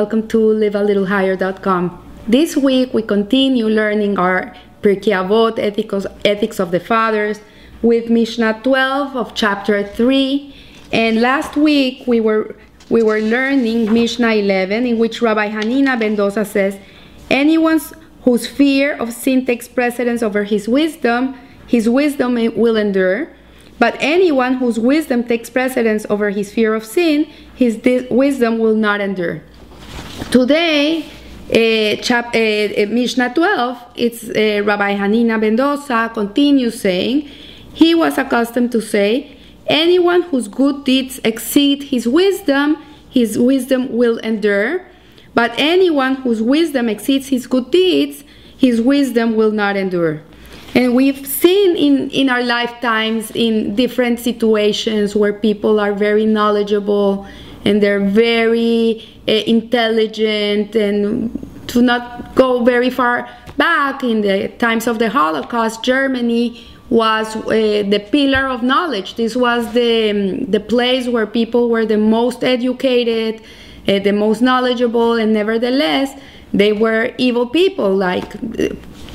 Welcome to livealittlehigher.com. This week we continue learning our Pirkei Avot ethics, ethics of the fathers with Mishnah 12 of chapter 3 and last week we were we were learning Mishnah 11 in which Rabbi Hanina ben Dosa says anyone whose fear of sin takes precedence over his wisdom his wisdom will endure but anyone whose wisdom takes precedence over his fear of sin, his wisdom will not endure. Today, uh, chap, uh, Mishnah 12, it's uh, Rabbi Hanina ben Dosa continues saying, he was accustomed to say, anyone whose good deeds exceed his wisdom, his wisdom will endure. But anyone whose wisdom exceeds his good deeds, his wisdom will not endure. And we've seen in, in our lifetimes in different situations where people are very knowledgeable and they're very uh, intelligent and to not go very far back in the times of the Holocaust, Germany was uh, the pillar of knowledge. This was the, um, the place where people were the most educated, uh, the most knowledgeable, and nevertheless, they were evil people. Like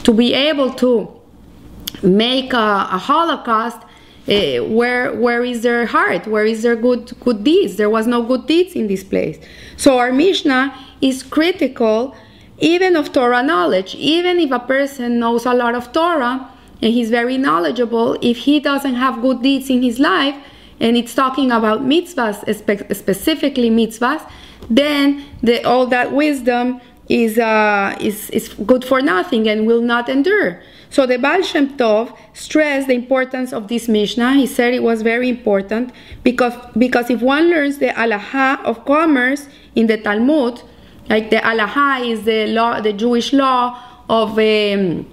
to be able to make a, a Holocaust, uh, where where is their heart? Where is their good good deeds? There was no good deeds in this place. So our Mishnah is critical even of Torah knowledge. Even if a person knows a lot of Torah and he's very knowledgeable, if he doesn't have good deeds in his life, and it's talking about mitzvahs, spe specifically mitzvahs, then the, all that wisdom is, uh, is, is good for nothing and will not endure. So the Baal Shem Tov stressed the importance of this Mishnah. He said it was very important because, because if one learns the Halacha of commerce in the Talmud, like the Halacha is the law, the Jewish law of, um,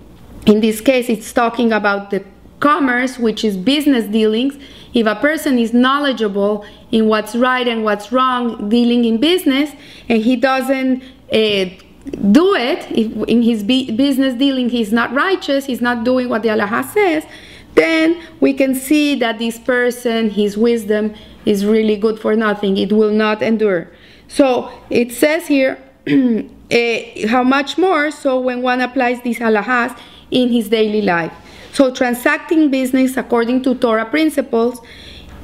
in this case, it's talking about the commerce, which is business dealings. If a person is knowledgeable in what's right and what's wrong dealing in business, and he doesn't uh, do it, if in his business dealing he's not righteous, he's not doing what the Allah says, then we can see that this person, his wisdom, is really good for nothing. It will not endure. So it says here, uh, how much more so when one applies these halachas in his daily life. So transacting business according to Torah principles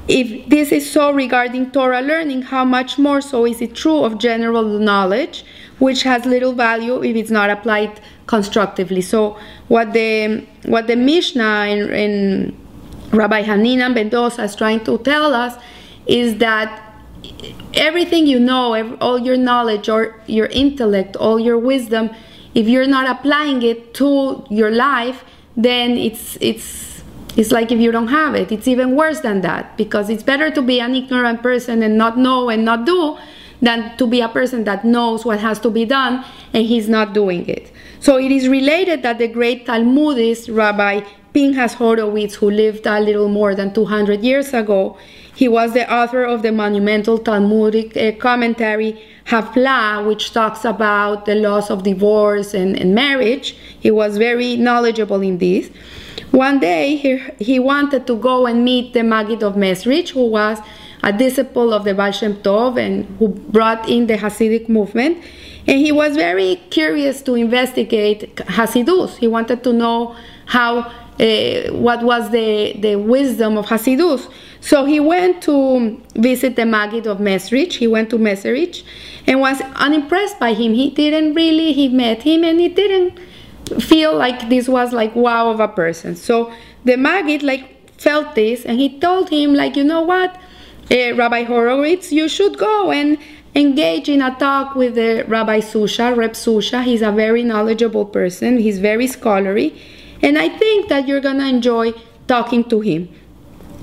if this is so regarding Torah learning, how much more so is it true of general knowledge, which has little value if it's not applied constructively? So, what the what the Mishnah in, in Rabbi Hanina ben Dosa is trying to tell us is that everything you know, all your knowledge or your intellect, all your wisdom, if you're not applying it to your life, then it's it's it's like if you don't have it, it's even worse than that because it's better to be an ignorant person and not know and not do than to be a person that knows what has to be done and he's not doing it. So it is related that the great Talmudist Rabbi Pinchas Horowitz, who lived a little more than 200 years ago, he was the author of the monumental Talmudic uh, commentary Haflaah, which talks about the laws of divorce and, and marriage. He was very knowledgeable in this. One day he, he wanted to go and meet the Maggid of Mezrich, who was a disciple of the Baal Shem Tov and who brought in the Hasidic movement. And he was very curious to investigate Hasidus. He wanted to know how, uh, what was the, the wisdom of Hasidus. So he went to visit the Maggid of Mezrich. He went to Mezrich and was unimpressed by him. He didn't really, he met him and he didn't feel like this was like wow of a person. So the Maggid like felt this and he told him like you know what, uh, Rabbi Horowitz, you should go and engage in a talk with the Rabbi Zusha, Reb Zusha. He's a very knowledgeable person. He's very scholarly, and I think that you're gonna enjoy talking to him.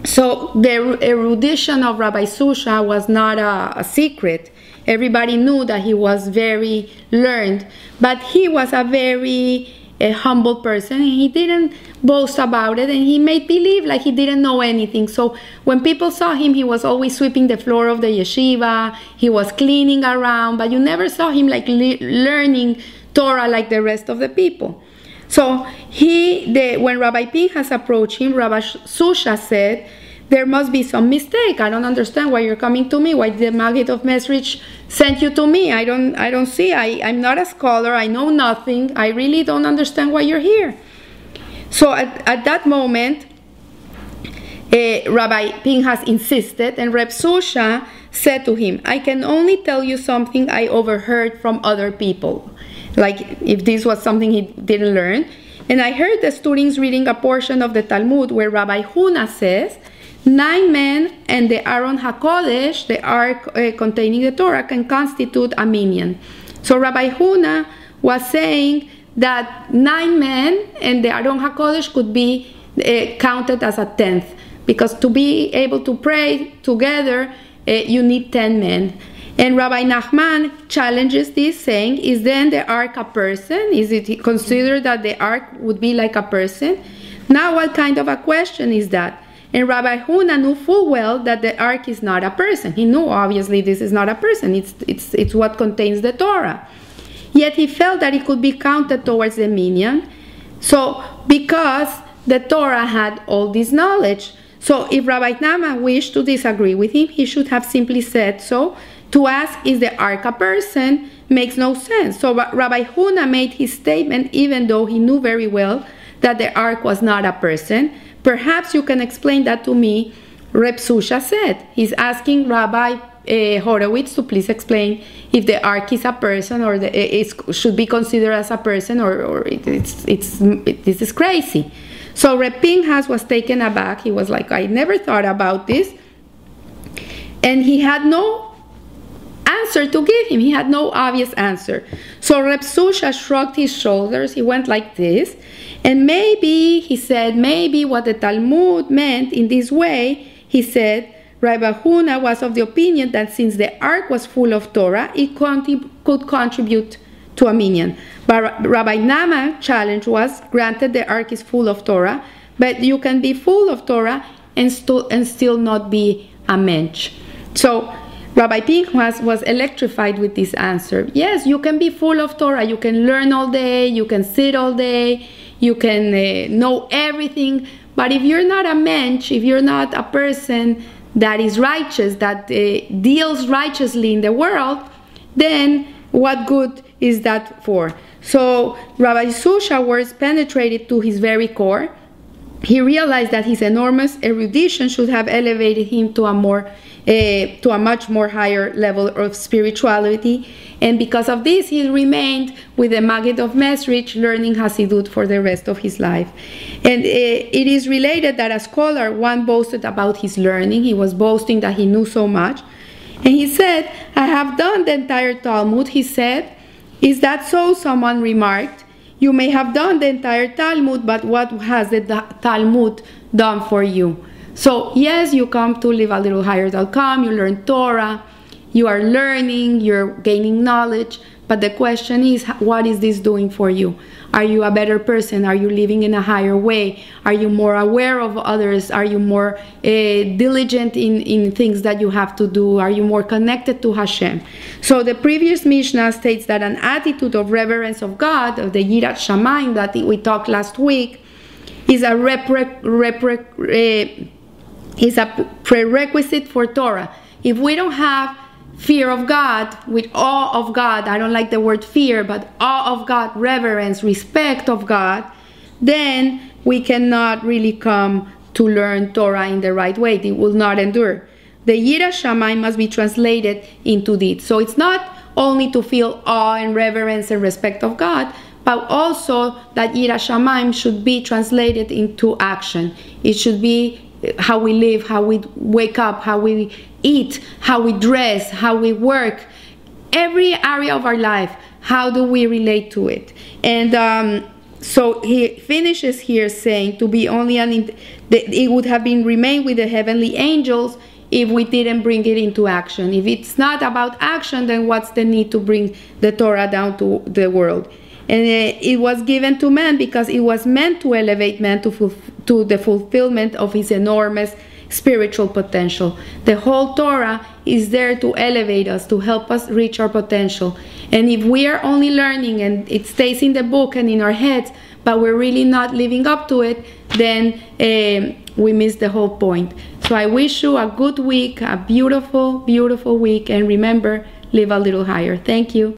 So the erudition of Rabbi Zusha was not a, a secret. Everybody knew that he was very learned, but he was a very a humble person and he didn't boast about it and he made believe like he didn't know anything. So when people saw him he was always sweeping the floor of the yeshiva. He was cleaning around but you never saw him like le learning torah like the rest of the people. So he the when rabbi pinchas approached him rabbi zusha said there must be some mistake. I don't understand why you're coming to me. Why the Maggid of Mezrich sent you to me? I don't I don't see. I, I'm not a scholar. I know nothing. I really don't understand why you're here. So at, at that moment, uh, Rabbi Pinchas insisted, and Reb Zusha said to him, I can only tell you something I overheard from other people. Like if this was something he didn't learn. And I heard the students reading a portion of the Talmud where Rabbi Huna says, Nine men and the Aron HaKodesh, the ark uh, containing the Torah, can constitute a minyan. So Rabbi Huna was saying that nine men and the Aron HaKodesh could be uh, counted as a tenth. Because to be able to pray together, uh, you need 10 men. And Rabbi Nachman challenges this, saying, Is then the ark a person? Is it considered that the ark would be like a person? Now, what kind of a question is that? And Rabbi Huna knew full well that the ark is not a person. He knew, obviously, this is not a person, it's, it's, it's what contains the Torah. Yet he felt that it could be counted towards the minyan. So, because the Torah had all this knowledge. So, if Rabbi Nachman wished to disagree with him, he should have simply said so. To ask, is the ark a person, makes no sense. So, Rabbi Huna made his statement even though he knew very well that the ark was not a person. Perhaps you can explain that to me, Reb Zusha said. He's asking Rabbi uh, Horowitz to please explain if the ark is a person or the, it should be considered as a person or, or it, it's, it's, it, this is crazy. So Reb Pinchas was taken aback. He was like, I never thought about this. And he had no answer to give him. He had no obvious answer. So Reb Zusha shrugged his shoulders. He went like this. And maybe, he said, maybe what the Talmud meant in this way, he said, Rabbi Huna was of the opinion that since the ark was full of Torah, it could contribute to a minyan. But Rabbi Nachman's challenge was granted the ark is full of Torah, but you can be full of Torah and, st- and still not be a mensch. So Rabbi Pinchas was electrified with this answer. Yes, you can be full of Torah, you can learn all day, you can sit all day, you can uh, know everything, but if you're not a mensch, if you're not a person that is righteous, that uh, deals righteously in the world, then what good is that for? So Rabbi Zusha words penetrated to his very core. He realized that his enormous erudition should have elevated him to a more uh, to a much more higher level of spirituality. And because of this, he remained with the Maggid of Mezrich, learning Hasidut for the rest of his life. And uh, it is related that a scholar, one boasted about his learning. He was boasting that he knew so much. And he said, I have done the entire Talmud. He said, Is that so? Someone remarked. You may have done the entire Talmud, but what has the Talmud done for you? So, yes, you come to livealittlehigher.com, you learn Torah, you are learning, you're gaining knowledge, but the question is, what is this doing for you? Are you a better person? Are you living in a higher way? Are you more aware of others? Are you more uh, diligent in, in things that you have to do? Are you more connected to Hashem? So the previous Mishnah states that an attitude of reverence of God, of the Yirat Shamayim that we talked last week, is a repre, repre, uh, is a prerequisite for Torah. If we don't have fear of God, with awe of God, I don't like the word fear, but awe of God, reverence, respect of God, then we cannot really come to learn Torah in the right way. It will not endure. The Yira Shamayim must be translated into deeds. So it's not only to feel awe and reverence and respect of God, but also that Yira Shamayim should be translated into action. It should be how we live, how we wake up, how we eat, how we dress, how we work, every area of our life. How do we relate to it? And um, so he finishes here saying to be only an it would have been remain with the heavenly angels if we didn't bring it into action. If it's not about action, then what's the need to bring the Torah down to the world? And uh, it was given to man because it was meant to elevate man to to the fulfillment of his enormous spiritual potential. The whole Torah is there to elevate us, to help us reach our potential. And if we are only learning and it stays in the book and in our heads, but we're really not living up to it, then uh, we miss the whole point. So I wish you a good week, a beautiful, beautiful week, and remember, live a little higher. Thank you.